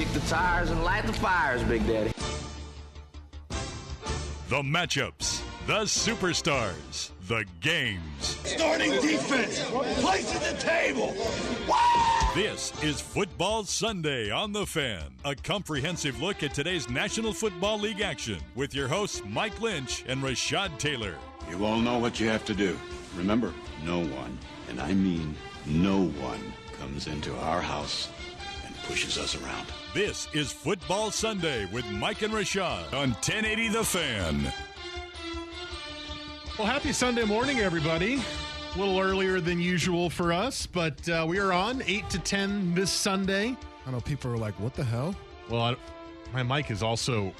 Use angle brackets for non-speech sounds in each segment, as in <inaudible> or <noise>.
Kick the tires and light the fires, Big Daddy. The matchups, the superstars, the games. Starting defense, place at the table. This is Football Sunday on The Fan, a comprehensive look at today's National Football League action with your hosts Mike Lynch and Rashad Taylor. You all know what you have to do. Remember, no one, and I mean no one, comes into our house and pushes us around. This is Football Sunday with Mike and Rashad on 1080 The Fan. Well, happy Sunday morning, everybody. A little earlier than usual for us, but uh, we are on 8 to 10 this Sunday. I know people are like, what the hell? Well, I, my mic is also.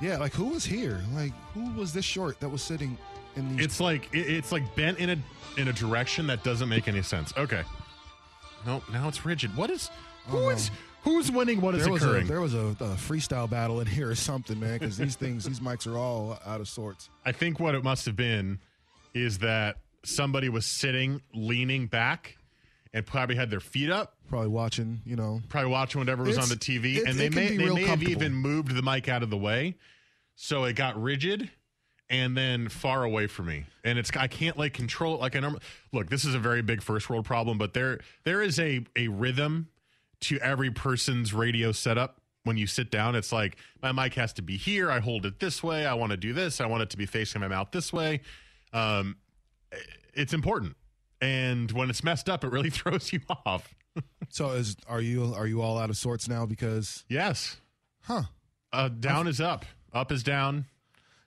Yeah, like who was here? Like who was this short that was sitting in the? It's like it, it's like bent in a in a direction that doesn't make any sense. Okay. No, now it's rigid. What is who Oh, is who's winning? What is there was a occurring? there was a, a freestyle battle in here or something, man. Because these things, these mics are all out of sorts. I think what it must have been is that somebody was sitting, leaning back, and probably had their feet up. Probably watching, you know. probably watching whatever was on the TV, and they may they may have even moved the mic out of the way, so it got rigid and then far away from me. And it's I can't like control it like I normally. Look, this is a very big first world problem, but there there is a a rhythm to every person's radio setup. When you sit down, it's like my mic has to be here. I hold it this way. I want to do this. I want it to be facing my mouth this way. Um, it's important, and when it's messed up, it really <laughs> throws you off. So is are you are you all out of sorts now? Because Yes. huh? Uh, down is up. Up is down.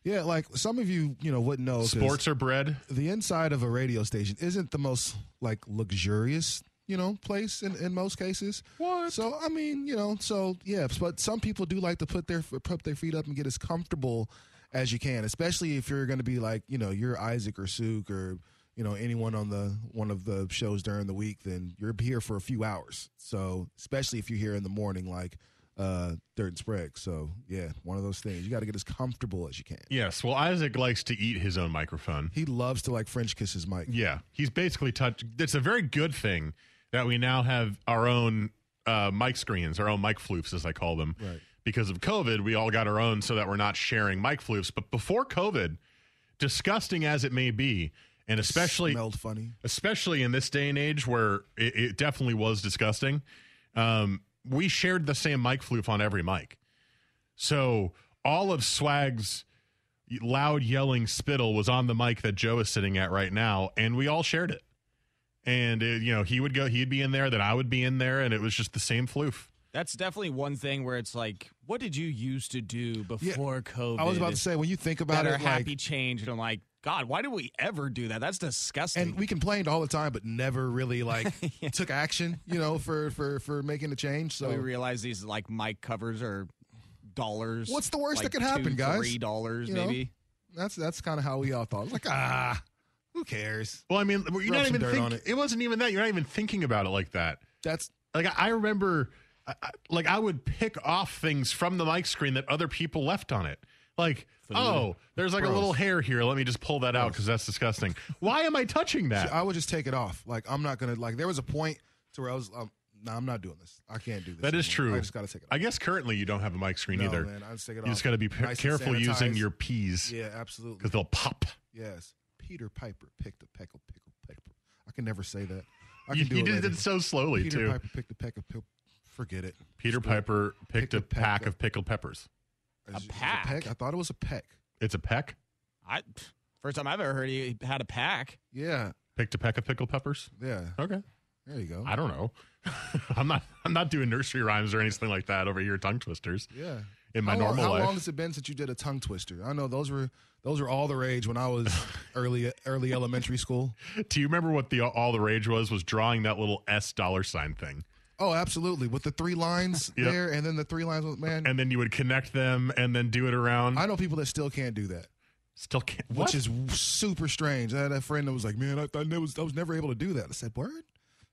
Yeah, like some of you, you know, wouldn't know. Sports are bread. The inside of a radio station isn't the most like luxurious, you know, place in, in most cases. What? So I mean, you know, so yeah, but some people do like to put their put their feet up and get as comfortable as you can, especially if you're going to be like, you know, you're Isaac or Sook or you know anyone on the one of the shows during the week, then you're here for a few hours. So especially if you're here in the morning, like uh Dirt and Sprague. So yeah, one of those things. You got to get as comfortable as you can. Yes. Well, Isaac likes to eat his own microphone. He loves to like French kiss his mic. Yeah. He's basically touched. It's a very good thing that we now have our own uh, mic screens, our own mic floofs, as I call them. Right. Because of COVID, we all got our own so that we're not sharing mic floofs. But before COVID, disgusting as it may be, and especially smelled funny. especially in this day and age where it, it definitely was disgusting. Um, we shared the same mic floof on every mic. So all of Swag's loud yelling spittle was on the mic that Joe is sitting at right now, and we all shared it. And it, you know, he would go, he'd be in there, then I would be in there, and it was just the same floof. That's definitely one thing where it's like, what did you used to do before COVID? I was about to say when you think about it, happy like, changed, and I'm like, God, why did we ever do that? That's disgusting. and we complained all the time, but never really like <laughs> took action, you know, for for for making a change. So we realize these like mic covers are dollars. What's the worst like that could happen, two, guys? Three dollars, You know? maybe. that's that's kind of how we all thought. It was like ah, who cares? Well, I mean, you're Rub not even thinking. it. it wasn't even that. You're not even thinking about it like that. That's like I- I remember I- I- like I would pick off things from the mic screen that other people left on it. Like, oh, there's like a little hair here. Let me just pull that out because that's disgusting. Why am I touching that? I would just take it off. Like I'm not gonna like. There was a point to where I was, um, no, I'm not doing this. I can't do this. that is anymore. true. I just gotta take it. off. I guess currently you don't have a mic screen No, either. man, I just take it you off. just got to be Nice careful using your P's Yeah, absolutely. because they'll pop. Yes, Peter Piper picked a peck of pickle pickle. I can never say that. I You, can do you it did later. it so slowly Peter too. Piper picked a peck of pickle. Forget it. Peter Piper picked Picked a a peck pack of- of pickled peppers. Is- is it pack? peck? I thought it was a peck. It's a peck. I first time I've ever heard he had a pack. Yeah, Picked a peck of pickled peppers. yeah. Okay. There you go. I don't know. <laughs> I'm not. I'm not doing nursery rhymes or anything like that over here. Tongue twisters. Yeah. In my how long, normal how life. How long has it been since you did a tongue twister? I know those were those were all the rage when I was <laughs> early early elementary school. Do you remember what the all the rage was? Was drawing that little S dollar sign thing, Oh, absolutely. With the three lines <laughs> Yep. there, and then the three lines. with Man, and then you would connect them and then do it around. I know people that still can't do that, Still can't. which is super strange. I had a friend that was like, "Man, I, I, was, I was never able to do that." I said, "Word."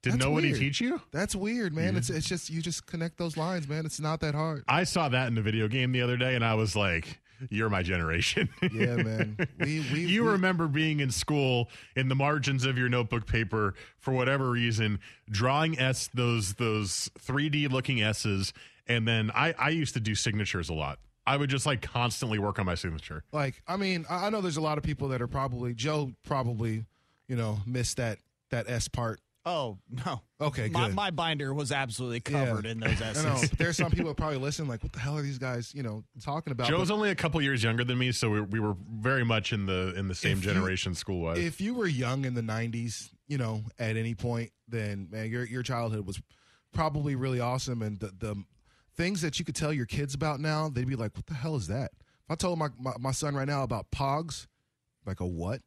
Did That's nobody weird. teach you? That's weird, man. It's it's just you just connect those lines, man. It's not that hard. I saw that in the video game the other day, and I was like, "You're my generation." <laughs> Yeah, man. We we you we, remember being in school in the margins of your notebook paper for whatever reason, drawing S those those 3D looking S's, and then I I used to do signatures a lot. I would just like constantly work on my signature. like I mean I I know there's a lot of people that are probably Joe probably you know missed that that S part. Oh <laughs> no. Okay, My, good. my binder was absolutely Yeah. covered in those <laughs> I S's. know but there's some people that probably listen like what the hell are these guys you know talking about? Joe's But only a couple years younger than me, so we, we were very much in the in the same If you- generation school wise. if you were young in the 90s, you know, at any point, then man, your your childhood was probably really awesome. And the, the things that you could tell your kids about now, they'd be like, "What the hell is that?" If I told my my, my son right now about Pogs, like a what?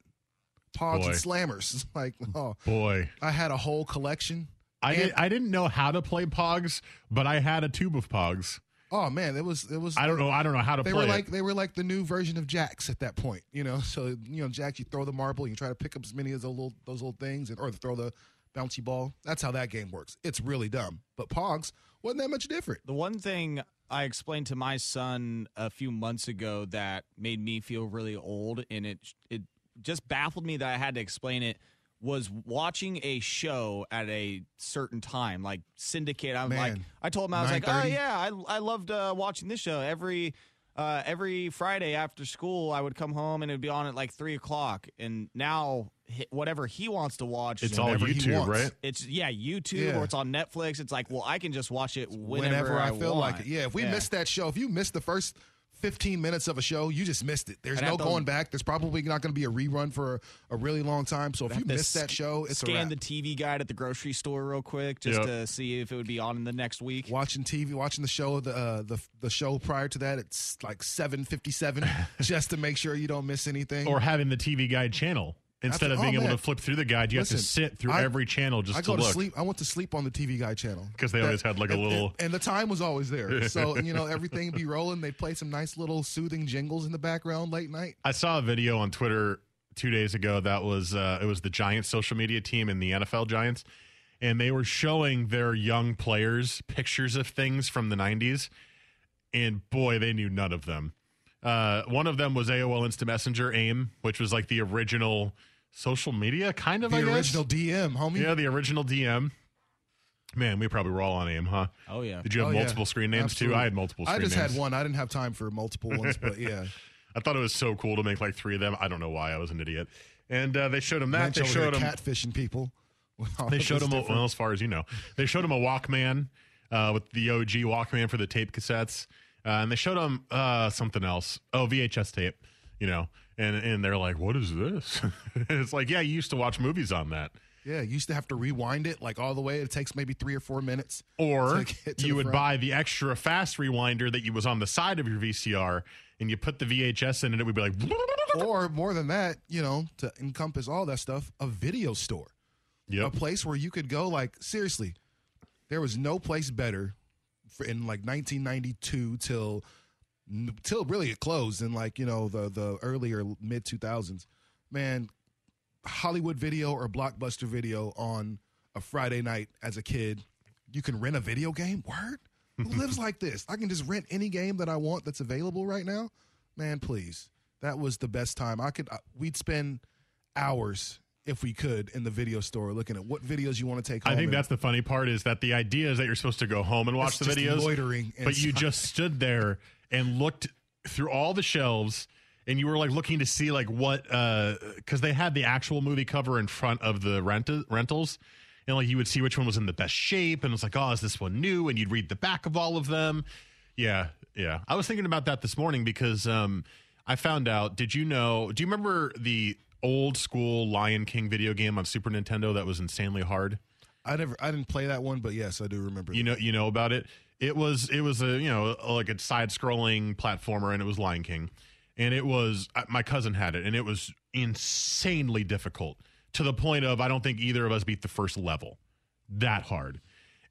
Pogs Boy. and Slammers. <laughs> It's like, oh, Boy, I had a whole collection. I And- did, I didn't know how to play Pogs, but I had a tube of Pogs. Oh man, it was it was. I don't know. I don't know how to They play were it. like they were like the new version of jacks at that point, you know. <laughs> So you know, jacks, you throw the marble, you try to pick up as many of those little those little things, and or throw the bouncy ball. That's how that game works. It's really dumb, but Pogs wasn't that much different. The one thing I explained to my son a few months ago that made me feel really old, and it it just baffled me that I had to explain it, was watching a show at a certain time, like Syndicate. I'm like, I told him I was like, oh yeah, I I loved uh, watching this show every. Uh, every Friday after school, I would come home and it'd be on at like three o'clock. And now, whatever he wants to watch, it's all whenever YouTube, right? it's yeah, YouTube Yeah. or it's on Netflix. It's like, well, I can just watch it whenever, Whenever, I, feel want. like it. Yeah, if we Yeah. missed that show, if you missed the first 15 minutes of a show, you just missed it. There's I'd no have to- going back. There's probably not going to be a rerun for a, a really long time. So if you have to missed that show, it's a scan wrap. the TV guide at the grocery store real quick just Yep. to see if it would be on in the next week. watching TV, watching the show, the uh, the the show prior to that, it's like 7:57, <laughs> just to make sure you don't miss anything. Or having the TV guide channel instead That's- of being oh, able man. to flip through the guide, you Listen, have to sit through I- every channel just I to go to look. sleep. I went to sleep on the TV Guide channel because they always had, like, a and- little- and, and the time was always there. <laughs> So you know everything would be rolling. They'd play some nice little soothing jingles in the background late night. I saw a video on Twitter two days ago that was uh, it was the Giants social media team and the NFL Giants, and they were showing their young players pictures of things from the '90s, and boy, they knew none of them. Uh, one of them was AOL Instant Messenger AIM, which was like the original social media, kind of The I guess. original DM, homie. yeah, the original DM. Man, we probably were all on AIM, huh? Oh yeah. Did you have Oh, yeah. multiple screen names too? I had multiple. I just names. had one. I didn't have time for multiple ones, but <laughs> yeah. I thought it was so cool to make like three of them. I don't know why I was an idiot. And uh, they showed him that. Lynch They showed him. catfishing people. <laughs> They showed him. A, different. well, as far as you know, they showed him a Walkman uh, with the OG Walkman for the tape cassettes, uh, and they showed them uh, something else. Oh, VHS tape. You know, and and they're like, "What is this?" <laughs> it's like, yeah, you used to watch movies on that. Yeah, you used to have to rewind it like all the way. It takes maybe three or four minutes. Or <laughs> you would front. buy the extra fast rewinder that you was on the side of your VCR, and you put the VHS in, and it would be like. <laughs> or more than that, you know, to encompass all that stuff, a video store. Yep. a place where you could go like seriously there was no place better in like 1992 till till really it closed in like you know the the earlier mid 2000s man hollywood video or blockbuster video on a friday night as a kid you can rent a video game? Word? Who <laughs> lives like this? I can just rent any game that i want that's available right now? Man please. That was the best time. I could uh, we'd spend hours if we could in the video store looking at what videos you want to take home I think and- that's the funny part is that the idea is that you're supposed to go home and watch the videos, loitering but you just stood there and looked through all the shelves, and you were like looking to see like what because they had the actual movie cover in front of the rent- rentals, and like you would see which one was in the best shape, and it's like, oh, is this one new? And you'd read the back of all of them. Yeah, yeah. I was thinking about that this morning because um, I found out. Did you know? Do you remember the old school Lion King video game on Super Nintendo that was insanely hard? I never, I didn't play that one, but yes, I do remember. You know, you know about it. It was it was a you know like a side scrolling platformer, and it was Lion King, and it was my cousin had it, and it was insanely difficult to the point of I don't think either of us beat the first level that hard,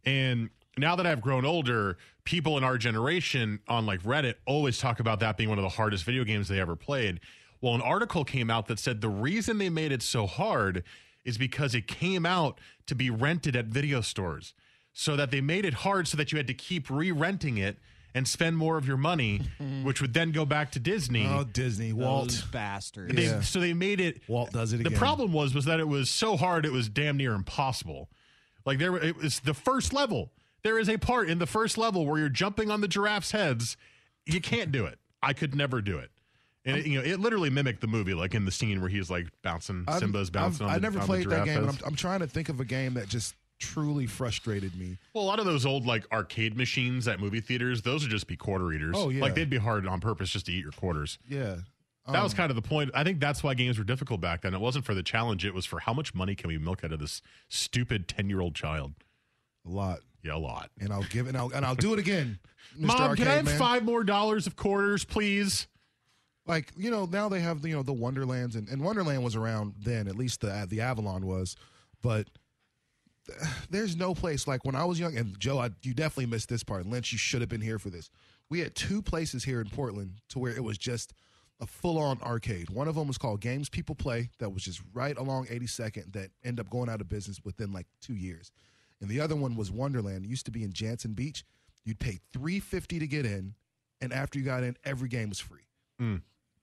and now that I've grown older, people in our generation on like Reddit always talk about that being one of the hardest video games they ever played. Well, an article came out that said the reason they made it so hard is because it came out to be rented at video stores. So that they made it hard so that you had to keep re renting it and spend more of your money, <laughs> which would then go back to Disney. Oh, Disney, Walt. Those bastards. They- Yeah. So they made it. Walt does it again. The again. problem was was that it was so hard it was damn near impossible. Like there, it was the first level. There is a part in the first level where you're jumping on the giraffes' heads. You can't do it. I could never do it. And it, you know, it literally mimicked the movie, like in the scene where he's like bouncing, I'm- Simba's bouncing. I've, on I the, never on played that game, and. I'm, I'm trying to think of a game that just truly frustrated me. Well, a lot of those old like arcade machines at movie theaters, those would just be quarter eaters. Oh, yeah. like they'd be hard on purpose just to eat your quarters. Yeah, That was Um, kind of the point. I think that's why games were difficult back then. It wasn't for the challenge; it was for how much money can we milk out of this stupid ten-year-old child. a lot, Yeah, a lot. and I'll give it, and I'll, and I'll do it again. <laughs> Mom, Arcade can I have Man. five more dollars of quarters, please? Like you know now they have you know the Wonderlands and, and Wonderland was around then at least the the Avalon was, but <sighs> there's no place like when I was young and Joe I, you definitely missed this part Lynch you should have been here for this. We had two places here in Portland to where it was just a full on arcade. One of them was called Games People Play that was just right along 82nd that ended up going out of business within like two years, and the other one was Wonderland. It used to be in Jantzen Beach. You'd pay 350 to get in, and after you got in, every game was free hmm.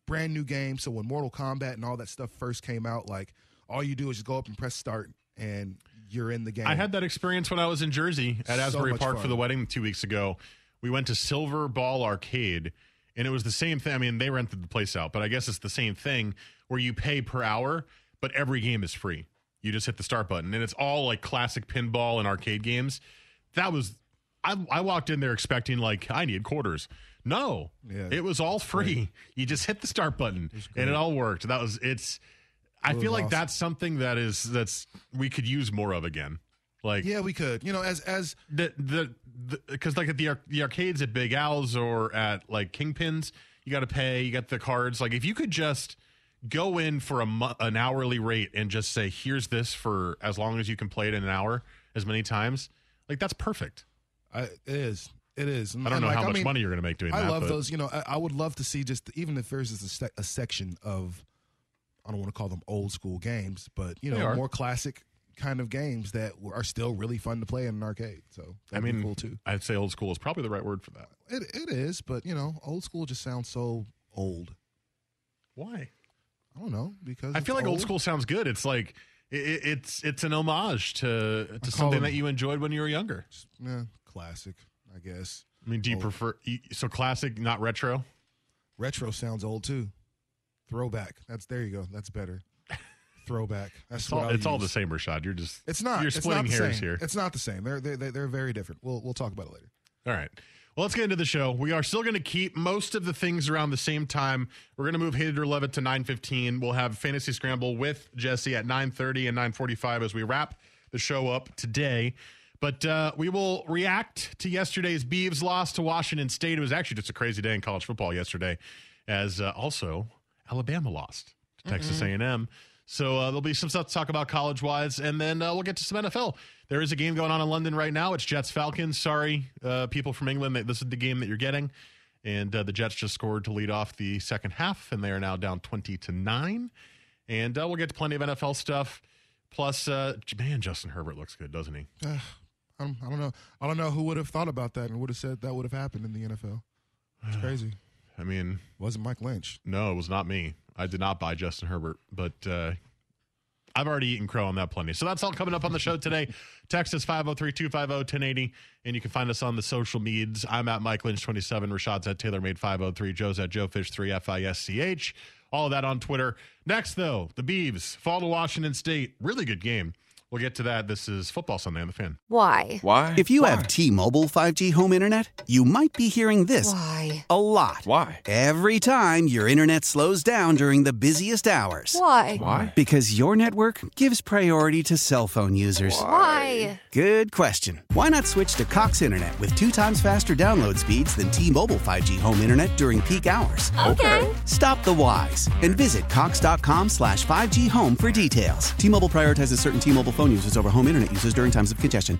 Brand new game. So when Mortal Kombat and all that stuff first came out, like all you do is just go up and press start, and you're in the game. I had that experience when I was in Jersey at Asbury much Park fun. for the wedding two weeks ago. We went to Silverball Arcade, and it was the same thing. I mean, they rented the place out, but I guess it's the same thing where you pay per hour, but every game is free. You just hit the start button, and it's all like classic pinball and arcade games. That was, I, I walked in there expecting like I need quarters. No, Yeah. it was all free. You just hit the start button, and it all worked. That was it's. I It feel like awesome. that's something that is that's we could use more of again. Like yeah, we could. You know, as as the the because like at the the arcades at Big Al's or at like Kingpins, you got to pay. You got the cards. Like if you could just go in for a an hourly rate and just say, "Here's this for as long as you can play it in an hour, as many times." Like that's perfect. I, it is. It is. I don't know like, how much mean, money you're going to make doing I that. I love but those. You know, I, I would love to see just even if there's just a, a section of I don't want to call them old school games, but you know, more classic kind of games that are still really fun to play in an arcade. So I mean, be cool too. I'd say old school is probably the right word for that. It it is, but you know, old school just sounds so old. Why? I don't know because I feel like old school sounds good. It's like it, it- it's it's an homage to to something that you enjoyed when you were younger. Yeah, classic, I guess. I mean, do you Old. prefer so classic, not retro? Retro sounds old too. Throwback. That's there you go. That's better. Throwback. <laughs> That's It's all, it's all the same, Rashad. You're just It's not. You're it's splitting not hairs same. here. It's not the same. They're they're they're- very different. We'll we'll talk about it later. All right. Well, let's get into the show. We are still going to keep most of the things around the same time. We're going to move hate it or love it to 9:15. We'll have fantasy scramble with Jesse at 9:30 and 9:45 as we wrap the show up today. But uh, we will react to yesterday's Beavs loss to Washington State. It was actually just a crazy day in college football yesterday, as uh, also Alabama lost to Texas A&M. So uh, there'll be some stuff to talk about college wise, and then uh, we'll get to some NFL. There is a game going on in London right now. It's Jets Falcons. Sorry, uh, people from England, this is the game that you're getting. And uh, the Jets just scored to lead off the second half, and they are now down 20 to 9. And uh, we'll get to plenty of NFL stuff. Plus, uh, man, Justin Herbert looks good, doesn't he? I don't, I don't know. I don't know who would have thought about that and would have said that would have happened in the NFL. It's crazy. I mean, wasn't Mike Lynch. No, it was not me. I did not buy Justin Herbert, but uh, I've already eaten crow on that plenty. So that's all coming up on the show today. <laughs> Text us 503 250 1080, and you can find us on the social medias. I'm at Mike Lynch 27, Rashad's at TaylorMade 503, Joe's at JoeFish3, F I S C H. All of that on Twitter. Next, though, the Beavs fall to Washington State. Really good game. We'll get to that. This is Football Sunday on the fan. Why? Why? If you have T-Mobile 5G home internet, you might be hearing this Why? a lot. Why? Every time your internet slows down during the busiest hours. Why? Why? Because your network gives priority to cell phone users. Why? Good question. Why not switch to Cox Internet with two times faster download speeds than T-Mobile 5G home internet during peak hours? Okay. Stop the whys and visit cox.com slash 5G home for details. T-Mobile prioritizes certain T-Mobile phone users over home internet users during times of congestion.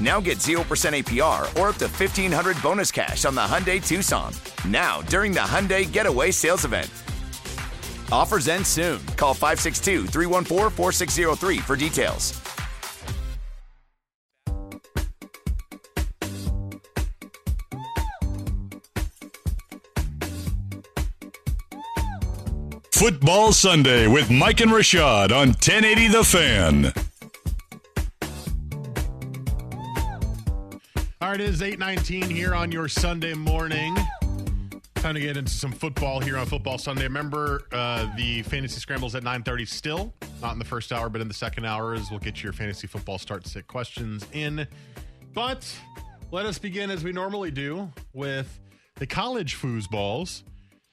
Now get 0% APR or up to 1500 bonus cash on the Hyundai Tucson. Now, during the Hyundai Getaway Sales Event. Offers end soon. Call 562 314 4603 for details. Football Sunday with Mike and Rashad on 1080 The Fan. It is 819 here on your Sunday morning. Time to get into some football here on Football Sunday. Remember, uh, the fantasy scrambles at 9.30 still. Not in the first hour, but in the second hour is we'll get your fantasy football start sit questions in. But let us begin as we normally do with the college foosballs.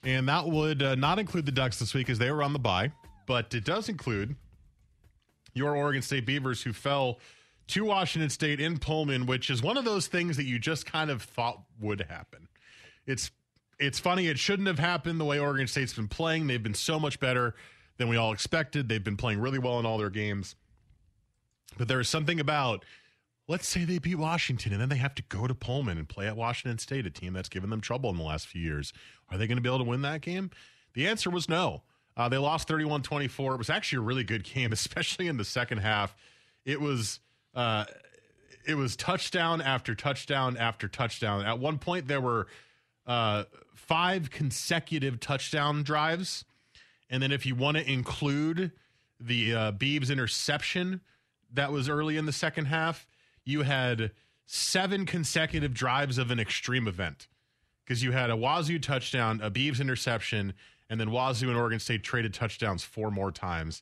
And that would uh, not include the Ducks this week as they were on the bye, but it does include your Oregon State Beavers who fell to Washington State in Pullman, which is one of those things that you just kind of thought would happen. It's it's funny, it shouldn't have happened the way Oregon State's been playing. They've been so much better than we all expected. They've been playing really well in all their games. But there is something about let's say they beat Washington and then they have to go to Pullman and play at Washington State, a team that's given them trouble in the last few years. Are they going to be able to win that game? The answer was no. Uh, they lost 31 24. It was actually a really good <laughs> game, especially in the second half. It was. Uh, it was touchdown after touchdown after touchdown. At one point, there were uh, five consecutive touchdown drives, and then if you want to include the uh, Beavs interception that was early in the second half, you had seven consecutive drives of an extreme event. Because you had a Wazoo touchdown, a Beavs interception, and then Wazoo and Oregon State traded touchdowns four more times,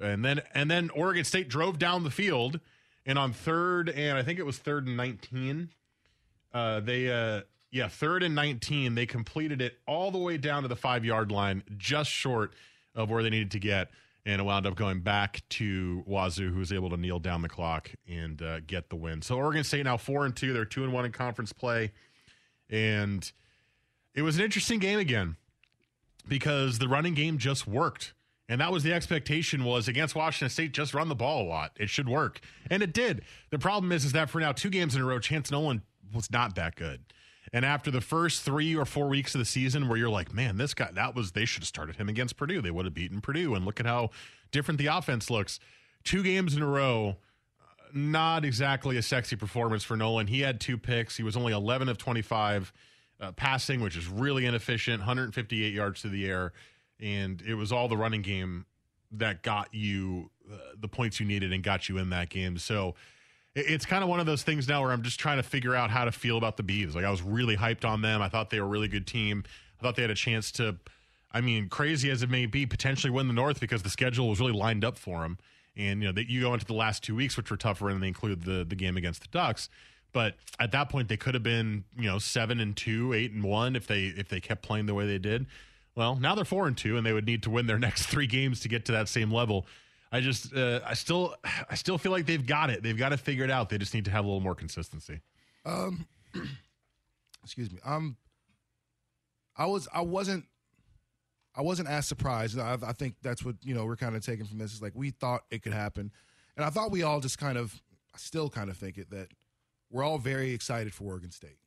and then and then Oregon State drove down the field, and on third and I think it was third and nineteen, uh, they uh, yeah third and nineteen they completed it all the way down to the five yard line, just short of where they needed to get. And it wound up going back to Wazoo, who was able to kneel down the clock and uh, get the win. So Oregon State now four and two; they're two and one in conference play, and it was an interesting game again because the running game just worked, and that was the expectation was against Washington State, just run the ball a lot. It should work, and it did. The problem is, is that for now two games in a row, Chance Nolan was not that good. And after the first three or four weeks of the season, where you're like, man, this guy, that was, they should have started him against Purdue. They would have beaten Purdue. And look at how different the offense looks. Two games in a row, not exactly a sexy performance for Nolan. He had two picks. He was only 11 of 25 uh, passing, which is really inefficient, 158 yards to the air. And it was all the running game that got you uh, the points you needed and got you in that game. So, it's kind of one of those things now where I'm just trying to figure out how to feel about the Beavs. Like I was really hyped on them. I thought they were a really good team. I thought they had a chance to, I mean, crazy as it may be, potentially win the North because the schedule was really lined up for them. And you know that you go into the last two weeks, which were tougher, and they include the the game against the Ducks. But at that point, they could have been you know seven and two, eight and one if they if they kept playing the way they did. Well, now they're four and two, and they would need to win their <laughs> next three games to get to that same level. I just, uh, I still, <sighs> I still feel like they've got it. They've got to figure it out. They just need to have a little more consistency. Um, <clears throat> excuse me. Um, I was, I wasn't, I wasn't as surprised. I, I think that's what you know we're kind of taking from this. Is like we thought it could happen, and I thought we all just kind of, I still kind of think it that we're all very excited for Oregon State,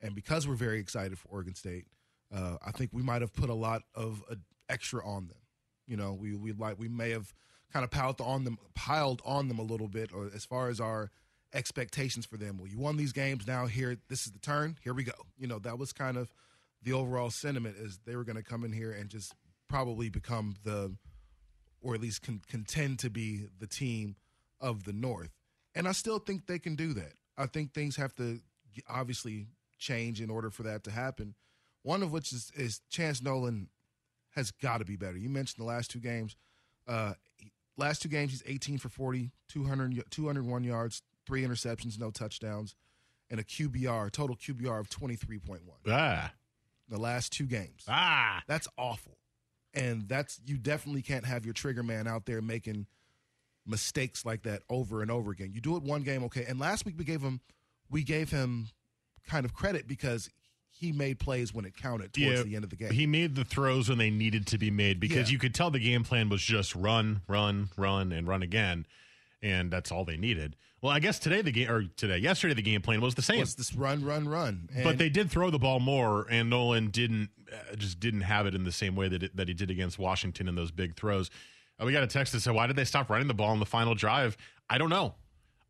and because we're very excited for Oregon State, uh, I think we might have put a lot of uh, extra on them. You know, we we like we may have kind of piled on them, piled on them a little bit, or as far as our expectations for them. Well, you won these games. Now here, this is the turn. Here we go. You know, that was kind of the overall sentiment is they were going to come in here and just probably become the, or at least con- contend to be the team of the North. And I still think they can do that. I think things have to obviously change in order for that to happen. One of which is, is Chance Nolan has got to be better. You mentioned the last two games. Uh, last two games, he's 18 for 40, 200, 201 yards, three interceptions, no touchdowns, and a QBR, total QBR of 23.1. Ah. The last two games. Ah. That's awful. And that's, you definitely can't have your trigger man out there making mistakes like that over and over again. You do it one game, okay. And last week we gave him, we gave him kind of credit because he made plays when it counted towards Yeah, the end of the game. He made the throws when they needed to be made because Yeah. you could tell the game plan was just run, run, run, and run again, and that's all they needed. Well, I guess today the game or today, yesterday the game plan was the same. was this run, run, run. And but they did throw the ball more, and Nolan didn't uh, just didn't have it in the same way that it, that he did against Washington in those big throws. Uh, we got a text that said, "Why did they stop running the ball in the final drive?" I don't know.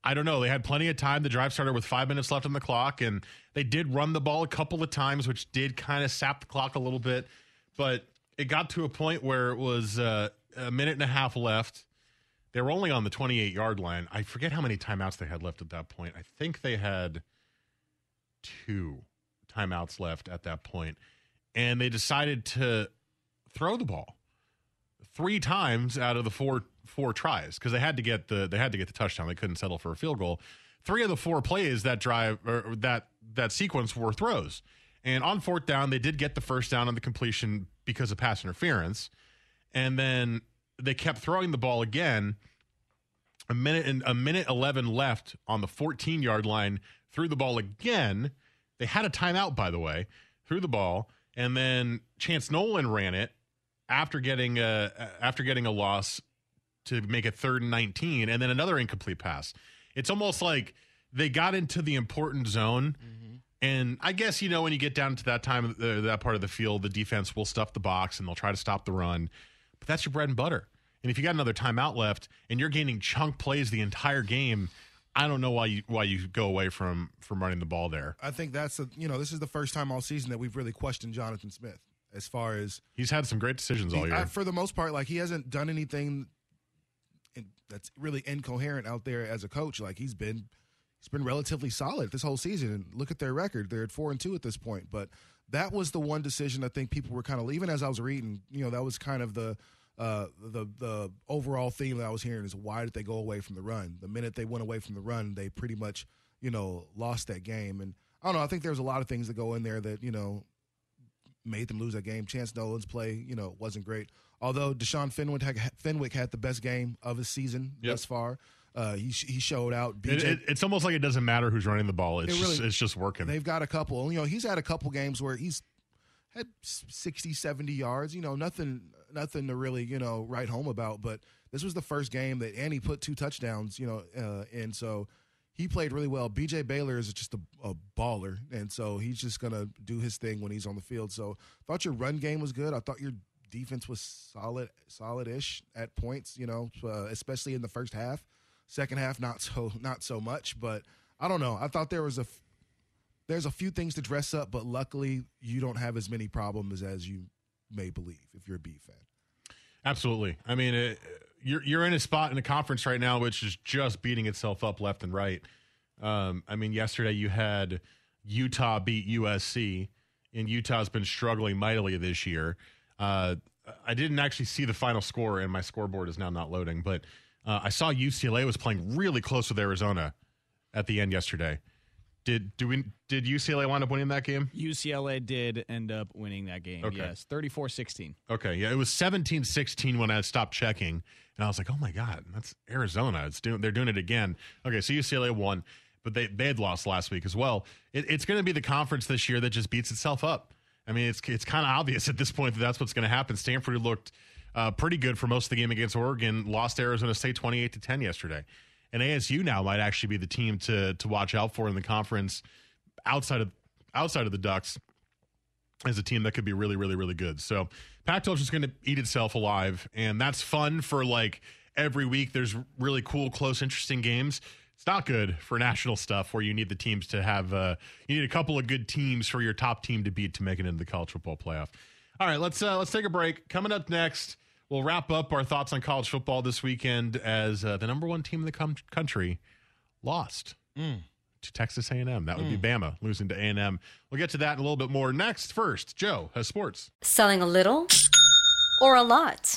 I don't know. They had plenty of time. The drive started with five minutes left on the clock, and they did run the ball a couple of times, which did kind of sap the clock a little bit. But it got to a point where it was uh, a minute and a half left. They were only on the 28 yard line. I forget how many timeouts they had left at that point. I think they had two timeouts left at that point, and they decided to throw the ball three times out of the four four tries because they had to get the they had to get the touchdown. They couldn't settle for a field goal. Three of the four plays that drive or that that sequence were throws. And on fourth down, they did get the first down on the completion because of pass interference. And then they kept throwing the ball again. A minute and a minute eleven left on the 14 yard line. Threw the ball again. They had a timeout, by the way. Threw the ball, and then Chance Nolan ran it after getting a after getting a loss to make it third and 19 and then another incomplete pass. It's almost like they got into the important zone. Mm-hmm. And i guess you know when you get down to that time of the, that part of the field the defense will stuff the box and they'll try to stop the run. But that's your bread and butter. And if you got another timeout left and you're gaining chunk plays the entire game i don't know why you why you go away from from running the ball there. I think that's a, you know this is the first time all season that we've really questioned Jonathan Smith as far as he's had some great decisions all year. I- for the most part. Like he hasn't done anything in, that's really incoherent out there as a coach. Like he's been he's been relatively solid this whole season. And look at their record; they're at four and two at this point. But that was the one decision I think people were kind of even as I was reading. You know, that was kind of the. Uh, the the overall theme that I was hearing is why did they go away from the run? The minute they went away from the run, they pretty much you know lost that game. And I don't know. I think there's a lot of things that go in there that you know made them lose that game. Chance Nolan's play, you know, wasn't great. Although Deshaun Fenwick had, Fenwick had the best game of his season Yep. thus far. Uh, he he showed out. BJ, it- it's almost like it doesn't matter who's running the ball it's It just it's just working They've got a couple. You know, he's had a couple games where he's had 60, 70 yards. You know, nothing nothing to really, you know, write home about. But this was the first game that and he put two touchdowns, you know, uh, and so he played really well. BJ Baylor is just a, a baller, and so he's just gonna do his thing when he's on the field. So thought your run game was good. I thought your defense was solid, solid-ish at points. You know, uh, especially in the first half. Second half, not so <laughs> not so much. But I don't know. I thought there was a f- there's a few things to dress up, but luckily you don't have as many problems as you may believe if you're a B fan. Absolutely. I mean, it, you're you're in a spot in the conference right now which is just beating itself up left and right. Um, I mean, yesterday you had Utah beat USC, and Utah's been struggling mightily this year. Uh, I didn't actually see the final score, and my scoreboard is now not loading. But Uh, I saw UCLA was playing really close with Arizona at the end yesterday. Did do we did UCLA wind up winning that game? UCLA did end up winning that game. Okay. Yes, 34-16. Okay, yeah, it was 17-16 when I stopped checking, and I was like, "Oh my god, that's Arizona! It's doing they're doing it again." Okay, so UCLA won, but they they had lost last week as well. It, it's going to be the conference this year that just beats itself up. I mean, it's it's kind of obvious at this point that that's what's going to happen. Stanford looked uh, pretty good for most of the game against Oregon, lost Arizona State twenty eight to ten yesterday, and ASU now might actually be the team to to watch out for in the conference outside of outside of the Ducks as a team that could be really, really, really good. So Pac-12 is just going to eat itself alive, and that's fun for like every week. There's really cool, close, interesting games. It's not good for national stuff where you need the teams to have. Uh, you need a couple of good teams for your top team to beat to make it into the college football playoff. All right, let's uh, let's take a break. Coming up next, we'll wrap up our thoughts on college football this weekend as uh, the number one team in the com- country lost to Texas A&M. That would be Bama losing to A&M. We'll get to that in a little bit more next. First, Joe has sports. Selling a little or a lot?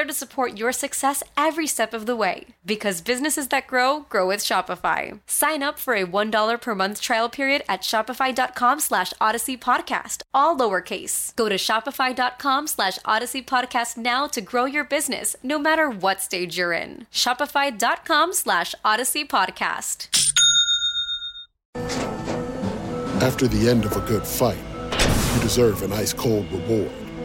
to support your success every step of the way. Because businesses that grow, grow with Shopify. Sign up for a $1 per month trial period at shopify.com slash odyssey podcast, all lowercase. Go to shopify.com slash odyssey podcast now to grow your business, no matter what stage you're in. Shopify.com slash odyssey podcast. After the end of a good fight, you deserve an ice cold reward.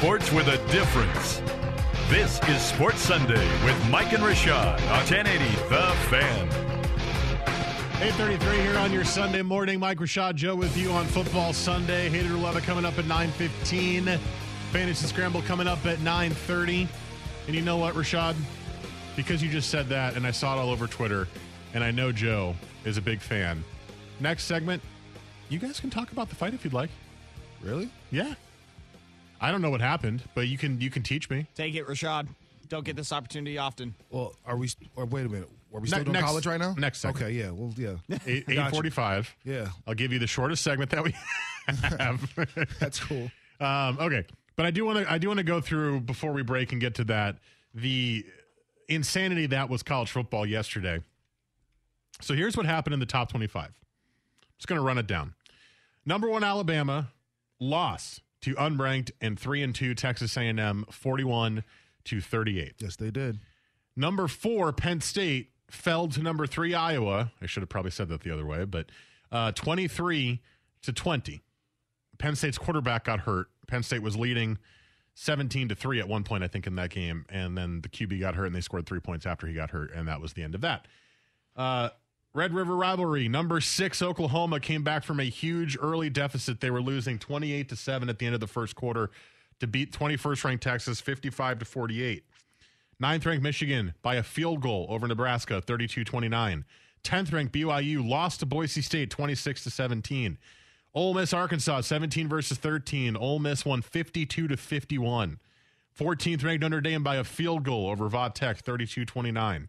sports with a difference. This is Sports Sunday with Mike and Rashad on 1080 The Fan. 833 here on your Sunday morning. Mike Rashad Joe with you on Football Sunday. Hater Love coming up at 9.15. Fantasy Scramble coming up at 9.30. And you know what, Rashad? Because you just said that, and I saw it all over Twitter, and I know Joe is a big fan. Next segment, you guys can talk about the fight if you'd like. Really? Yeah. I don't know what happened, but you can you can teach me. Take it, Rashad. Don't get this opportunity often. Well, are we? Or wait a minute. Are we still Ne- doing next- college right now? next segment. Okay. Yeah. Well. Yeah. <laughs> Eight Gotcha. forty-five. Yeah. I'll give you the shortest segment that we have. <laughs> That's cool. Um, okay, but I do want to I do want to go through before we break and get to that the insanity that was college football yesterday. So here's what happened in the top twenty-five. Just going to run it down. Number one, Alabama lost to unranked and three and two Texas A&M, forty-one to thirty-eight. Yes, they did. Number four, Penn State fell to number three, Iowa. I should have probably said that the other way, but uh, 23 to 20. Penn State's quarterback got hurt. Penn State was leading 17 to 3 at one point, I think, in that game. And then the QB got hurt and they scored three points after he got hurt. And that was the end of that. Uh, Red River rivalry, number six, Oklahoma came back from a huge early deficit. They were losing 28 to 7 at the end of the first quarter to beat 21st ranked Texas 55 to 48. Ninth ranked Michigan by a field goal over Nebraska 32 29. 10th ranked BYU lost to Boise State 26 to 17. Ole Miss Arkansas 17 versus 13. Ole Miss won 52 to 51. 14th ranked Notre Dame by a field goal over Va Tech 32 29.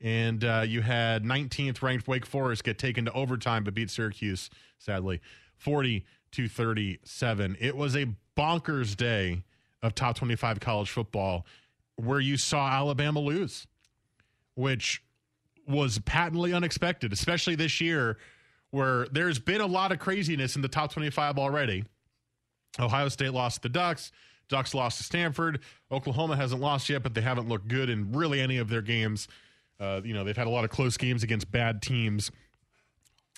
And uh, you had 19th ranked Wake Forest get taken to overtime but beat Syracuse, sadly, 40 to 37. It was a bonkers day of top 25 college football where you saw Alabama lose, which was patently unexpected, especially this year where there's been a lot of craziness in the top 25 already. Ohio State lost the Ducks. Ducks lost to Stanford. Oklahoma hasn't lost yet, but they haven't looked good in really any of their games. Uh, you know, they've had a lot of close games against bad teams.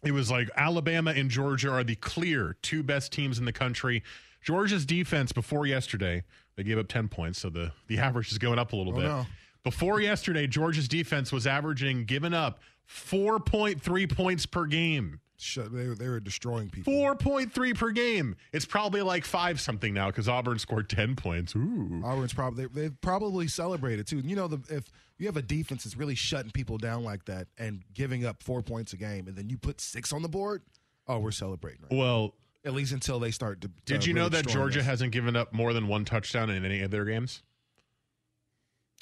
It was like Alabama and Georgia are the clear two best teams in the country. Georgia's defense before yesterday, they gave up 10 points, so the, the <laughs> average is going up a little Oh, bit. no. Before yesterday, Georgia's defense was averaging, given up 4.3 points per game. Shut, they, they were destroying people. 4.3 per game. It's probably like five something now because Auburn scored 10 points. Ooh. Auburn's probably they, they've probably celebrated too. You know, the, if you have a defense that's really shutting people down like that and giving up four points a game, and then you put six on the board, oh, we're celebrating. Right? Well, At least until they start to. did uh, you know that Georgia us. hasn't given up more than one touchdown in any of their games?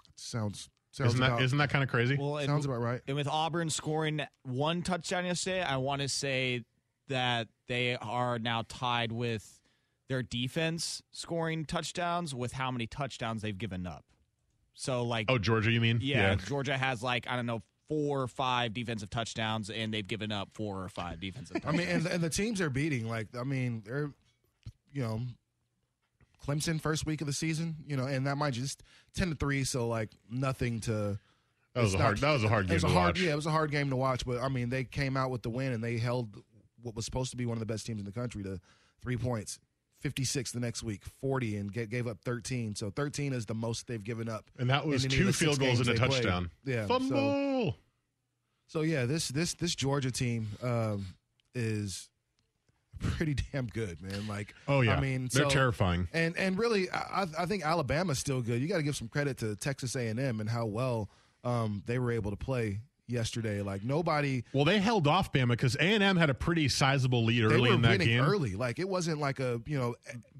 That sounds sounds Isn't that about, isn't that kind of crazy? Well, and- sounds about right? And with Auburn scoring one touchdown yesterday, I want to say that they are now tied with their defense scoring touchdowns with how many touchdowns they've given up. So, like, oh, Georgia, you mean? yeah, Georgia has like I don't know four or five defensive touchdowns, and they've given up four or five defensive. touchdowns. I mean, and, and the teams they're beating, like, I mean, they're, you know, Clemson first week of the season, you know, and that might just ten to three, so like nothing to. That was a hard- that was a hard it was game a to hard, watch. Yeah, it was a hard game to watch, but I mean, they came out with the win and they held what was supposed to be one of the best teams in the country to three points. 56 the next week, 40, and get, gave up 13. So 13 is the most they've given up. And that was two of the six field goals and a they played. touchdown. Yeah. so- Fumble. so yeah, this this this Georgia team um, is pretty <laughs> damn good, man. Like, Oh, yeah. I mean, They're so- terrifying. And and really, I, I think Alabama's still good. You got to give some credit to Texas A and M and how well um, they were able to play yesterday. Like nobody, Well, they held off Bama because A and M had a pretty sizable lead early in that game. early. Like it wasn't like a you know,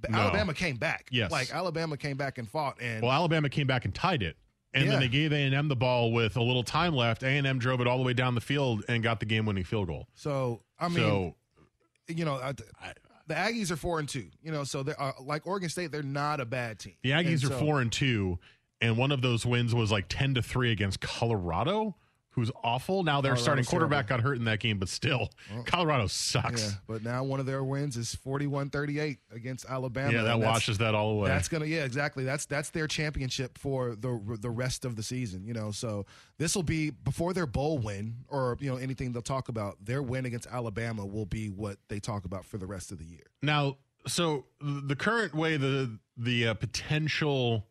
No. Alabama came back. Yes. like Alabama came back and fought. And Well, Alabama came back and tied it, and Yeah. then they gave A and M the ball with a little time left. A and M drove it all the way down the field and got the game-winning field goal. so I mean, so you know, I, the Aggies are four and two. You know, so they're uh, like Oregon State. They're not a bad team. the Aggies And are so- four and two, and one of those wins was like ten to three against Colorado, who's awful. Now their starting quarterback terrible. got hurt in that game, but still, Colorado sucks. Yeah, but now one of their wins is 41-38 against Alabama. Yeah, that washes that all away. That's gonna, yeah, exactly. That's that's their championship for the the rest of the season. You know, so this will be before their bowl win or you know anything they'll talk about. Their win against Alabama will be what they talk about for the rest of the year. Now, so the current way the the uh, potential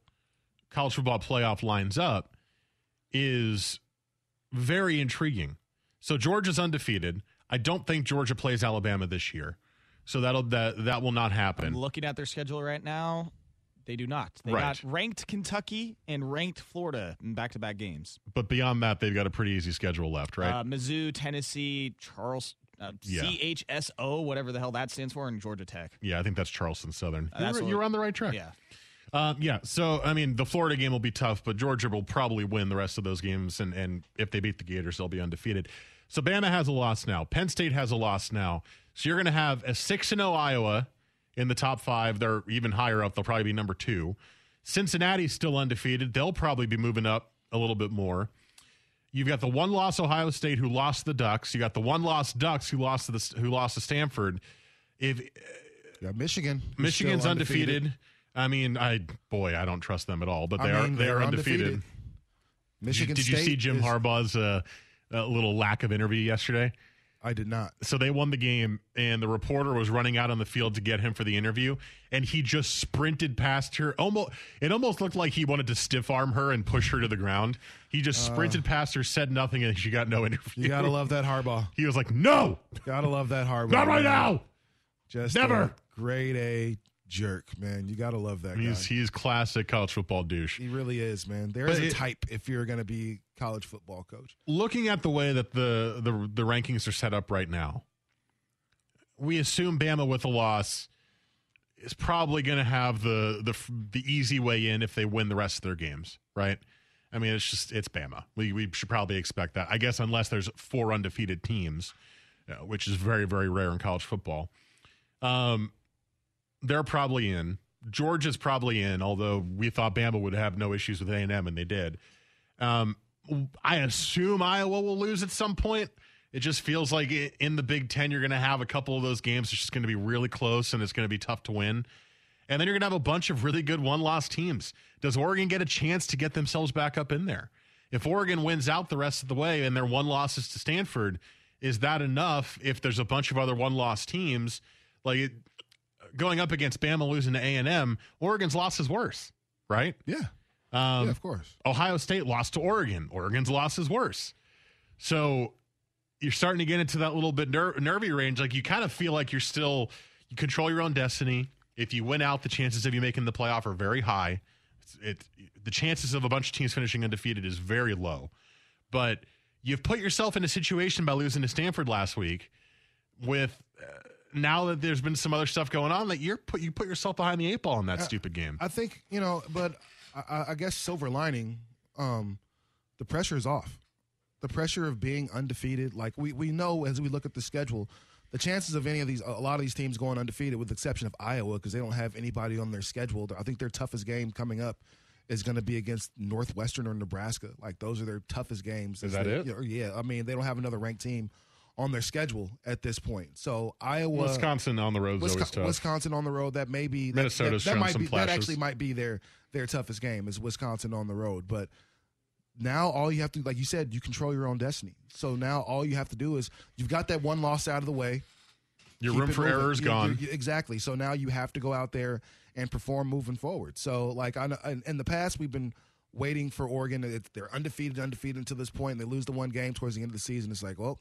college football playoff lines up is very intriguing. So Georgia's undefeated. I don't think Georgia plays Alabama this year, so that'll that that will not I'm happen. looking at their schedule right now. They do not. They Right. got ranked Kentucky and ranked Florida in back-to-back games. But beyond that, they've got a pretty easy schedule left, right? Uh, Mizzou, Tennessee, Charles, uh, Yeah. CHSO, whatever the hell that stands for, and Georgia Tech. yeah, I think that's Charleston Southern. Uh, You're, you're on the right track. Yeah. Um, yeah. So, I mean, the Florida game will be tough, but Georgia will probably win the rest of those games. And, and if they beat the Gators, they'll be undefeated. So, Bama has a loss now. Penn State has a loss now. So, you're going to have a 6 and 0 Iowa in the top five. They're even higher up. They'll probably be number two. Cincinnati's still undefeated. They'll probably be moving up a little bit more. You've got the one loss Ohio State who lost the Ducks. You got the one loss Ducks who lost to the who lost to Stanford. If Yeah, Michigan, Michigan's still undefeated. I mean, I boy, I don't trust them at all. But they are mean, they they're undefeated. undefeated. Michigan Did, you- did you see Jim is- Harbaugh's uh, uh, little lack of interview yesterday? I did not. So they won the game, and the reporter was running out on the field to get him for the interview, and he just sprinted past her. Almost, it almost looked like he wanted to stiff arm her and push her to the ground. He just Uh. sprinted past her, said nothing, and she got no <laughs> interview. You gotta love that Harbaugh. He was like, "No, Gotta love that Harbaugh. Not right man. now. Just Never. grade A jerk, man. You gotta love that he's guy. he's classic college football douche." He really is, man. There But is a it- type if you're gonna be college football coach. looking at the way that the, the the rankings are set up right now, we assume Bama with a loss is probably going to have the the the easy way in if they win the rest of their games, right? I mean, it's just it's Bama. We we should probably expect that, I guess, unless there's four undefeated teams, uh, which is very very rare in college football. Um, they're probably in. Georgia's probably in, although we thought Bama would have no issues with A and they did. Um, I assume Iowa will lose at some point. It just feels like in the Big Ten, you're going to have a couple of those games. It's just going to be really close and it's going to be tough to win. And then you're going to have a bunch of really good one loss teams. Does Oregon get a chance to get themselves back up in there? If Oregon wins out the rest of the way and their one loss is to Stanford, is that enough if there's a bunch of other one loss teams? Like going up against Bama losing to A&M, Oregon's loss is worse, right? Yeah. Um, yeah, of course. Ohio State lost to Oregon. Oregon's loss is worse. So you're starting to get into that little bit ner- nervy range. Like you kind of feel like you're still you control your own destiny. If you win out, the chances of you making the playoff are very high. It's, it the chances of a bunch of teams finishing undefeated is very low. But you've put yourself in a situation by losing to Stanford last week. With uh, now that there's been some other stuff going on, that you're put you put yourself behind the eight ball in that Uh, stupid game. I think you know, but I- I, I guess silver lining, um, the pressure is off. The pressure of being undefeated, like we we know as we look at the schedule, the chances of any of these, a lot of these teams going undefeated, with the exception of Iowa, because they don't have anybody on their schedule. I think their toughest game coming up is going to be against Northwestern or Nebraska. Like those are their toughest games. Is that They- it? Yeah, I mean they don't have another ranked team on their schedule at this point. So Iowa, Wisconsin on the road is Wisco- tough. Wisconsin on the road. That may be that, Minnesota's that, that might some be that actually might be their their toughest game is Wisconsin on the road. But now all you have to, like you said, you control your own destiny. So now all you have to do is you've got that one loss out of the way. Your room for moving. error is gone. you- you- exactly. So now you have to go out there and perform moving forward. So like I know, in, in the past we've been waiting for Oregon. It- They're undefeated, undefeated until this point. And they lose the one game towards the end of the season. It's like, well,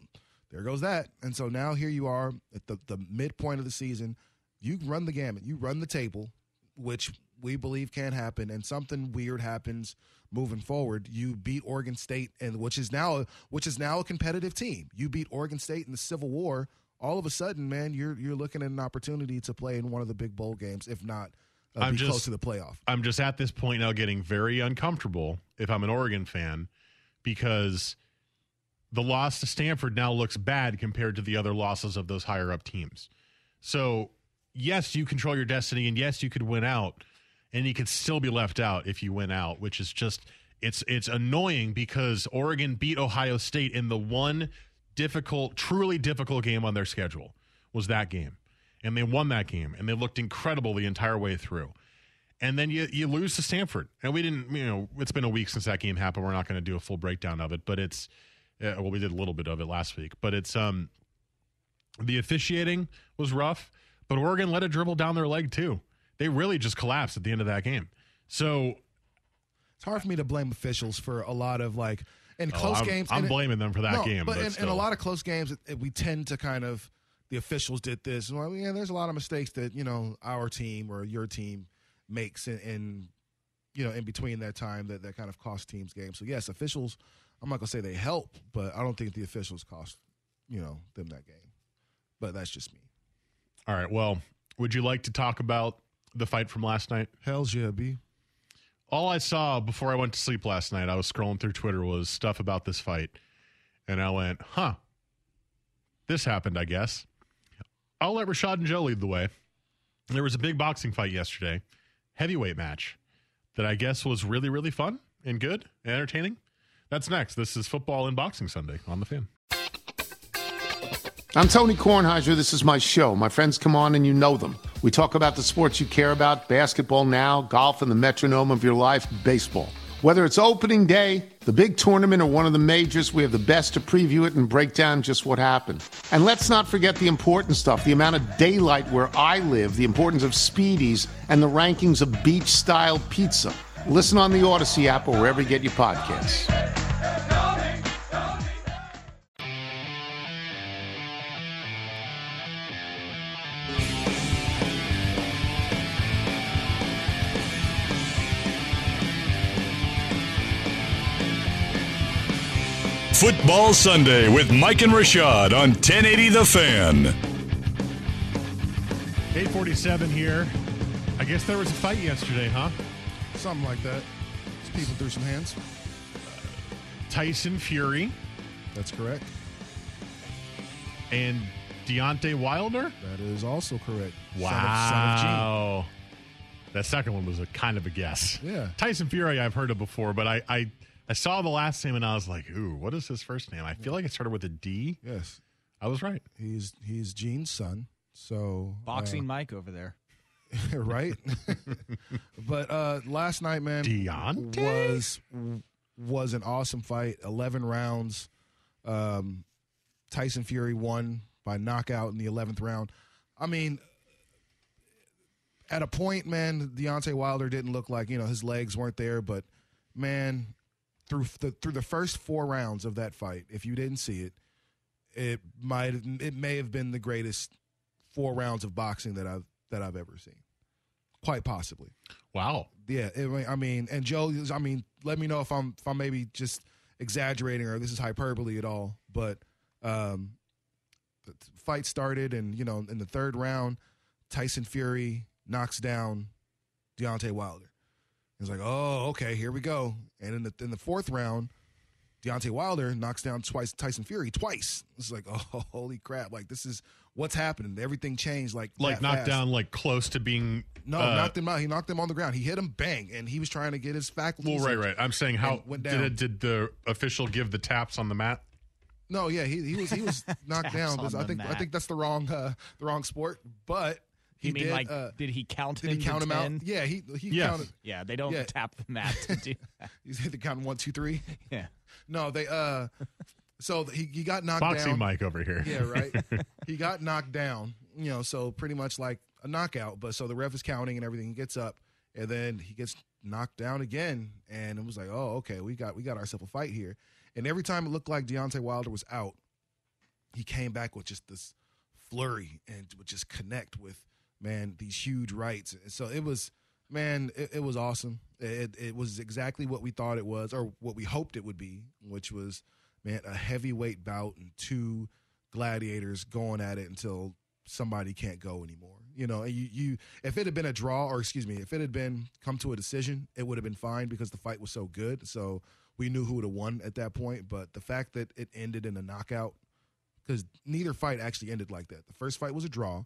there goes that. And so now here you are at the, the midpoint of the season. You run the gamut. You run the table, which we believe can happen, and something weird happens moving forward. You beat Oregon State, and which is now which is now a competitive team. You beat Oregon State in the Civil War. All of a sudden, man, you're you're looking at an opportunity to play in one of the big bowl games, if not uh, I'm be just close to the playoff. I'm just at this point now getting very uncomfortable if I'm an Oregon fan because the loss to Stanford now looks bad compared to the other losses of those higher up teams. So, yes, you control your destiny and yes, you could win out and you could still be left out if you win out, which is just it's it's annoying because Oregon beat Ohio State in the one difficult, truly difficult game on their schedule was that game. And they won that game and they looked incredible the entire way through. And then you you lose to Stanford. And we didn't, you know, it's been a week since that game happened. We're not going to do a full breakdown of it, but it's uh, well we did a little bit of it last week, but it's um the officiating was rough, but Oregon let it dribble down their leg too. They really just collapsed at the end of that game. So It's hard for me to blame officials for a lot of like in Oh, close I'm- games. I'm and it- blaming them for that No, game, but, but in, in a lot of close games, it, it- we tend to kind of the officials did this. Well, yeah, there's a lot of mistakes that you know our team or your team makes in, in you know in between that time that that kind of cost teams games. So yes, officials. I'm not gonna say they help, but I don't think the officials cost you know them that game. But that's just me. all right, well, would you like to talk about the fight from last night? Hell's yeah, B. All I saw before I went to sleep last night, I was scrolling through Twitter, was stuff about this fight. And I went, huh, this happened, I guess. I'll let Rashad and Joe lead the way. There was a big boxing fight yesterday, heavyweight match, that I guess was really, really fun and good and entertaining. That's next. This is Football and Boxing Sunday on the fan. I'm Tony Kornheiser. This is my show. My friends come on and you know them. We talk about the sports you care about basketball now, golf, and the metronome of your life, baseball. Whether it's opening day The big tournament or one of the majors, we have the best to preview it and break down just what happened. And let's not forget the important stuff the amount of daylight where I live, the importance of speedies, and the rankings of beach style pizza. Listen on the Odyssey app or wherever you get your podcasts. Football Sunday with Mike and Rashad on 1080 The Fan. 847 here. I guess there was a fight yesterday, huh? Something like that. Just people threw some hands. Tyson Fury That's correct. and Deontay Wilder. That is also correct. Son of- son of Wow. That second one was a kind of a guess. Yeah. Tyson Fury, I've heard of before, but I, I, I saw the last name and I was like, ooh, what is his first name? I feel like it started with a D. Yes. I was right. He's he's Gene's son. So Boxing uh, Mike over there. <laughs> right? <laughs> but uh last night, man, Deontay? was was an awesome fight. Eleven rounds. Um, Tyson Fury won by knockout in the eleventh round. I mean, at a point, man, Deontay Wilder didn't look like you know his legs weren't there, but man, through the through the first four rounds of that fight, if you didn't see it, it might it may have been the greatest four rounds of boxing that I've that I've ever seen, quite possibly. Wow. Yeah, it, I mean, and Joe, I mean, let me know if I'm if I'm maybe just exaggerating or this is hyperbole at all. But um, the fight started, and you know, in the third round, Tyson Fury knocks down Deontay Wilder. It's like, oh, okay, here we go. And in the in the fourth round, Deontay Wilder knocks down twice Tyson Fury twice. It's like, <laughs> oh, holy crap! Like this is what's happening. Everything changed like Like knocked fast. down, like close to being. No, uh, knocked him out. He knocked him on the ground. He hit him, bang, and he was trying to get his faculties. Well, right, right. I'm saying how went did down. it, did the official give the taps on the mat? No, yeah, he, he was he was <laughs> knocked down. on I the think I think that's the wrong uh, the wrong sport. But he You mean did. like uh, did he count did him he count to him 10? out? Yeah, he he Yes. counted. Yeah, they don't Yeah. tap the mat to do that. He's hit the count one, two, three. Yeah. No, they uh, so he he got knocked Boxing down. Mike over here. Yeah, right. <laughs> he got knocked down. You know, so pretty much like a knockout. But so the ref is counting and everything. He gets up, and then he gets knocked down again. And it was like, oh, okay, we got we got ourselves a fight here. And every time it looked like Deontay Wilder was out, he came back with just this flurry and would just connect with man these huge rights. And so it was man, it, it was awesome. It, it was exactly what we thought it was, or what we hoped it would be, which was man a heavyweight bout and two gladiators going at it until somebody can't go anymore. You know, you, you if it had been a draw, or excuse me, if it had been come to a decision, it would have been fine because the fight was so good. So we knew who would have won at that point. But the fact that it ended in a knockout, because neither fight actually ended like that. The first fight was a draw.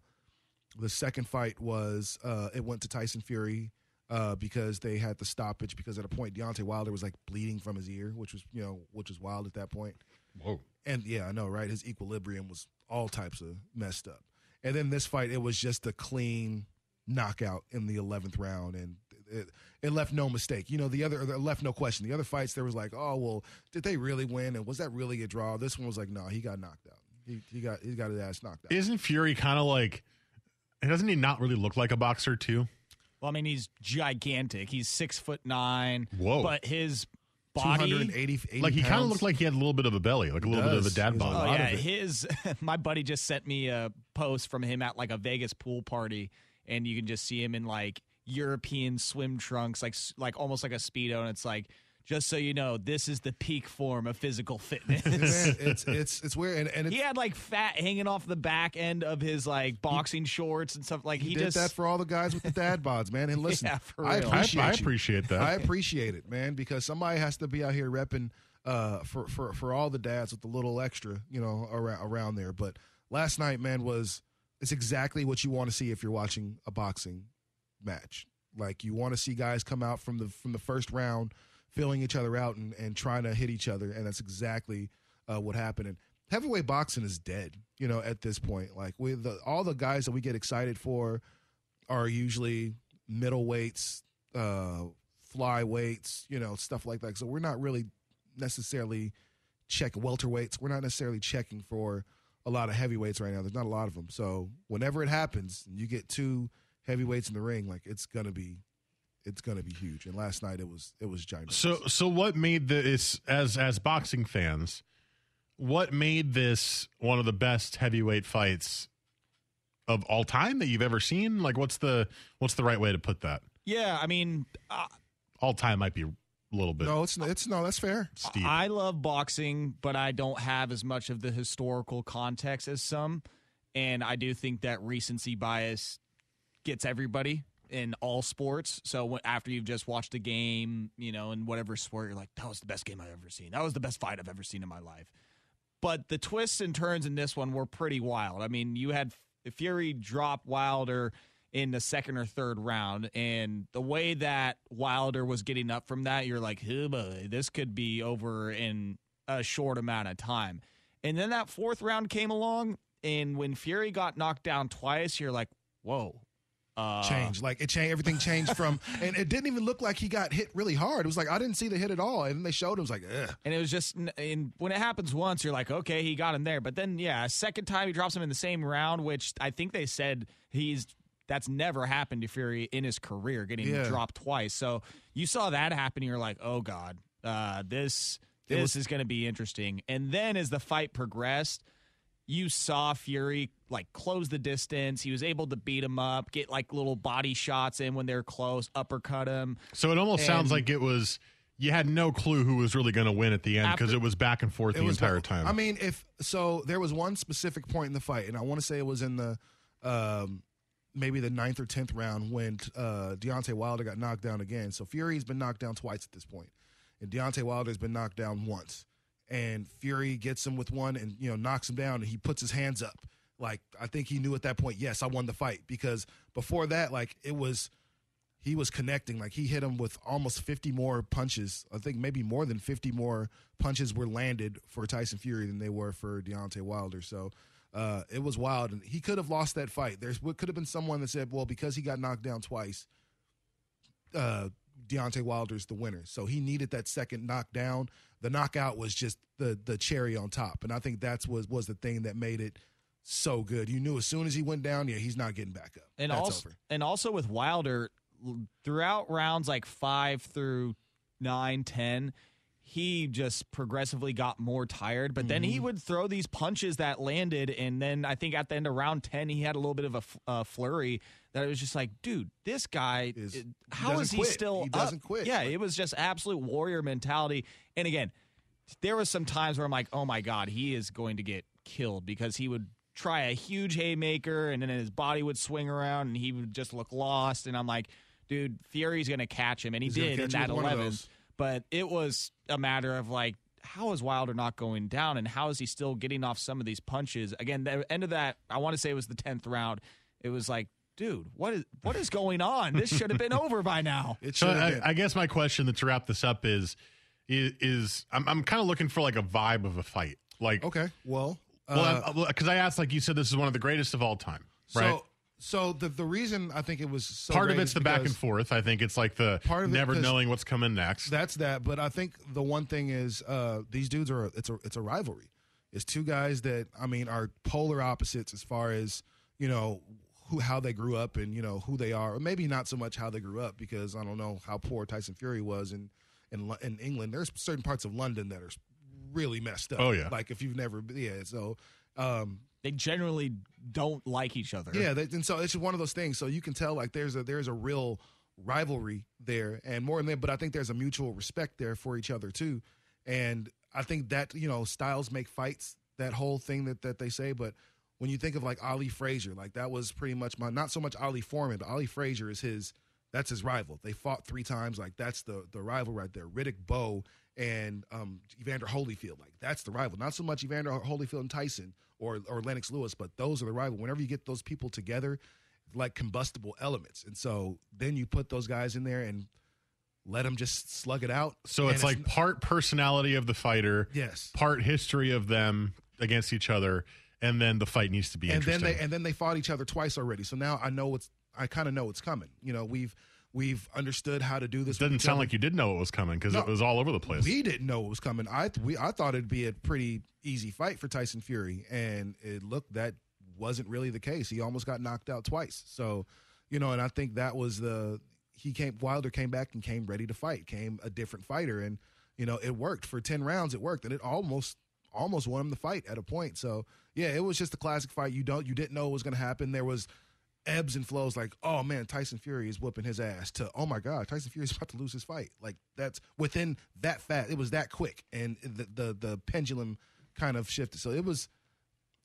The second fight was uh, it went to Tyson Fury uh, because they had the stoppage because at a point Deontay Wilder was like bleeding from his ear, which was you know which was wild at that point. Whoa. And yeah, I know, right? His equilibrium was all types of messed up. And then this fight, it was just a clean knockout in the eleventh round, and it, it left no mistake. You know, the other it left no question. The other fights, there was like, oh well, did they really win? And was that really a draw? This one was like, no, he got knocked out. He, he got he got his ass knocked out. Isn't Fury kind of like? Doesn't he not really look like a boxer too? Well, I mean, he's gigantic. He's six foot nine. Whoa. But his body. 280 80 like he kind of looked like he had a little bit of a belly, like a little bit of a dad He's a bod. Oh yeah, his <laughs> my buddy just sent me a post from him at like a Vegas pool party, and you can just see him in like European swim trunks, like like almost like a speedo, and it's like. Just so you know, this is the peak form of physical fitness. Man, <laughs> it's it's it's weird, and, and it's, he had like fat hanging off the back end of his like boxing shorts and stuff. Like he, he, did just that for all the guys with the dad <laughs> bods, man. And listen, Yeah, for I real. I, appreciate I appreciate that. I appreciate it, man, because somebody has to be out here repping uh, for for for all the dads with the little extra, you know, around around there. But last night, man, was it's exactly what you want to see if you're watching a boxing match. Like you want to see guys come out from the from the first round, filling each other out and, and trying to hit each other, and that's exactly uh, what happened. And heavyweight boxing is dead, you know, at this point. Like with the, all the guys that we get excited for are usually middleweights, uh, flyweights, you know, stuff like that. So we're not really necessarily check welterweights. We're not necessarily checking for a lot of heavyweights right now. There's not a lot of them. So whenever it happens, you get two heavyweights in the ring, like it's gonna be, it's gonna be huge. And last night it was it was giant. So so what made this as as boxing fans? What made this one of the best heavyweight fights of all time that you've ever seen? Like what's the what's the right way to put that? Yeah, I mean, uh, All time might be a little bit. No, it's it's no, that's fair. Steep. I love boxing, but I don't have as much of the historical context as some. And I do think that recency bias gets everybody in all sports. So after you've just watched a game, you know, in whatever sport, you're like, that was the best game I've ever seen. That was the best fight I've ever seen in my life. But the twists and turns in this one were pretty wild. I mean, you had Fury drop Wilder in the second or third round, and the way that Wilder was getting up from that, you're like, this could be over in a short amount of time. And then that fourth round came along, and when Fury got knocked down twice, you're like, whoa. Uh, Change like it changed. Everything changed from, <laughs> and it didn't even look like he got hit really hard. It was like I didn't see the hit at all, and then they showed. him. It was like, ugh. And it was just, and when it happens once, you're like, okay, he got him there. But then, yeah, second time he drops him in the same round, which I think they said he's that's never happened to Fury in his career, getting Yeah. dropped twice. So you saw that happen, you're like, oh god, uh, this this was- is going to be interesting. And then as the fight progressed, you saw Fury like close the distance. He was able to beat him up, get like little body shots in when they're close, uppercut him. So it almost sounds like it was you had no clue who was really going to win at the end because it was back and forth the was entire time. I mean, if so, there was one specific point in the fight, and I want to say it was in the um, maybe the ninth or tenth round when uh, Deontay Wilder got knocked down again. So Fury's been knocked down twice at this point, and Deontay Wilder's been knocked down once. And Fury gets him with one, and you know knocks him down, and he puts his hands up. Like I think he knew at that point, yes, I won the fight because before that, like it was he was connecting. Like he hit him with almost 50 more punches. I think maybe more than 50 more punches were landed for Tyson Fury than they were for Deontay Wilder. So uh, it was wild, and he could have lost that fight. There's what could have been someone that said, well, because he got knocked down twice, uh, Deontay Wilder's the winner. So he needed that second knockdown. The knockout was just the the cherry on top, and I think that's was was the thing that made it so good. You knew as soon as he went down, yeah, he's not getting back up. And that's also, over. and also with Wilder, throughout rounds like five through nine, ten, he just progressively got more tired. But then he Mhm. would throw these punches that landed, and then I think at the end of round ten, he had a little bit of a, uh, flurry that it was just like, dude, this guy, it- how is he quit. still? He doesn't up? quit. Yeah, it was just absolute warrior mentality. And again, there was some times where I'm like, oh my god, he is going to get killed because he would try a huge haymaker and then his body would swing around and he would just look lost. And I'm like, dude, Fury's going to catch him, and he He's did in that with one of 11th. those. But it was a matter of like. How is Wilder not going down, and how is he still getting off some of these punches? Again, the end of that, I want to say it was the tenth round. It was like, dude, what is what is going on? This should have been over by now. <laughs> so I, I guess my question to wrap this up is is, is I'm, I'm kind of looking for like a vibe of a fight. Like okay, well, well, because I asked, like you said, this is one of the greatest of all time, right? So, so the the reason I think it was so part of it's the back and forth. I think it's like the Part of never knowing what's coming next. That's that, but I think the one thing is uh, these dudes are it's a it's a rivalry. It's two guys that I mean are polar opposites as far as you know who how they grew up and you know who they are, or maybe not so much how they grew up because I don't know how poor Tyson Fury was in in in England. There's certain parts of London that are really messed up. Oh, yeah. like if you've never yeah. So um, they generally don't like each other. yeah, they, and so it's just one of those things. So you can tell like there's a there's a real rivalry there, and more than that, but I think there's a mutual respect there for each other too. And I think that you know styles make fights. That whole thing that that they say, but when you think of like Ali Frazier, like that was pretty much my not so much Ali Foreman, but Ali Frazier is his that's his rival. They fought three times, like that's the the rival right there. Riddick Bowe and um, Evander Holyfield, like that's the rival. Not so much Evander Holyfield and Tyson or or Lennox Lewis, but those are the rival. Whenever you get those people together, like combustible elements, and so then you put those guys in there and let them just slug it out. So And it's like part personality of the fighter, Yes. part history of them against each other, and then the fight needs to be and then they and then they fought each other twice already. So now I know what's I kind of know what's coming. You know, we've We've understood how to do this. It doesn't sound like you did know it was coming because No. it was all over the place. We didn't know it was coming. I we I thought it'd be a pretty easy fight for Tyson Fury, and it looked that wasn't really the case. He almost got knocked out twice. So, you know, and I think that was the he came Wilder came back and came ready to fight, came a different fighter, and you know it worked for ten rounds. It worked, and it almost almost won him the fight at a point. So yeah, it was just a classic fight. You don't you didn't know what was going to happen. There was ebbs and flows like oh man tyson fury is whooping his ass to oh my god tyson fury is <laughs> about to lose his fight like that's within that fast it was that quick and the the, the pendulum kind of shifted so it was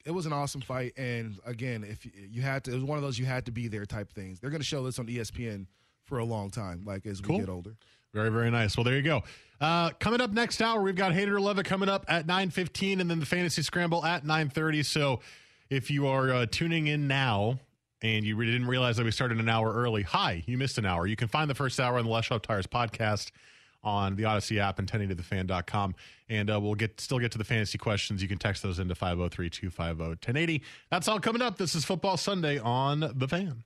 it was an awesome fight and again if you, had to it was one of those you had to be there type things they're going to show this on espn for a long time like as Cool. we get older Very, very nice. Well, there you go. Uh, coming up next hour, we've got Hater Love It coming up at 9.15 and then the Fantasy Scramble at 9.30. So if you are uh, tuning in now and you didn't realize that we started an hour early, hi, you missed an hour. You can find the first hour on the Les Schwab Tires podcast on the Odyssey app and 1080thefan.com. And uh, we'll get still get to the fantasy questions. You can text those into 503-250-1080. That's all coming up. This is Football Sunday on The Fan.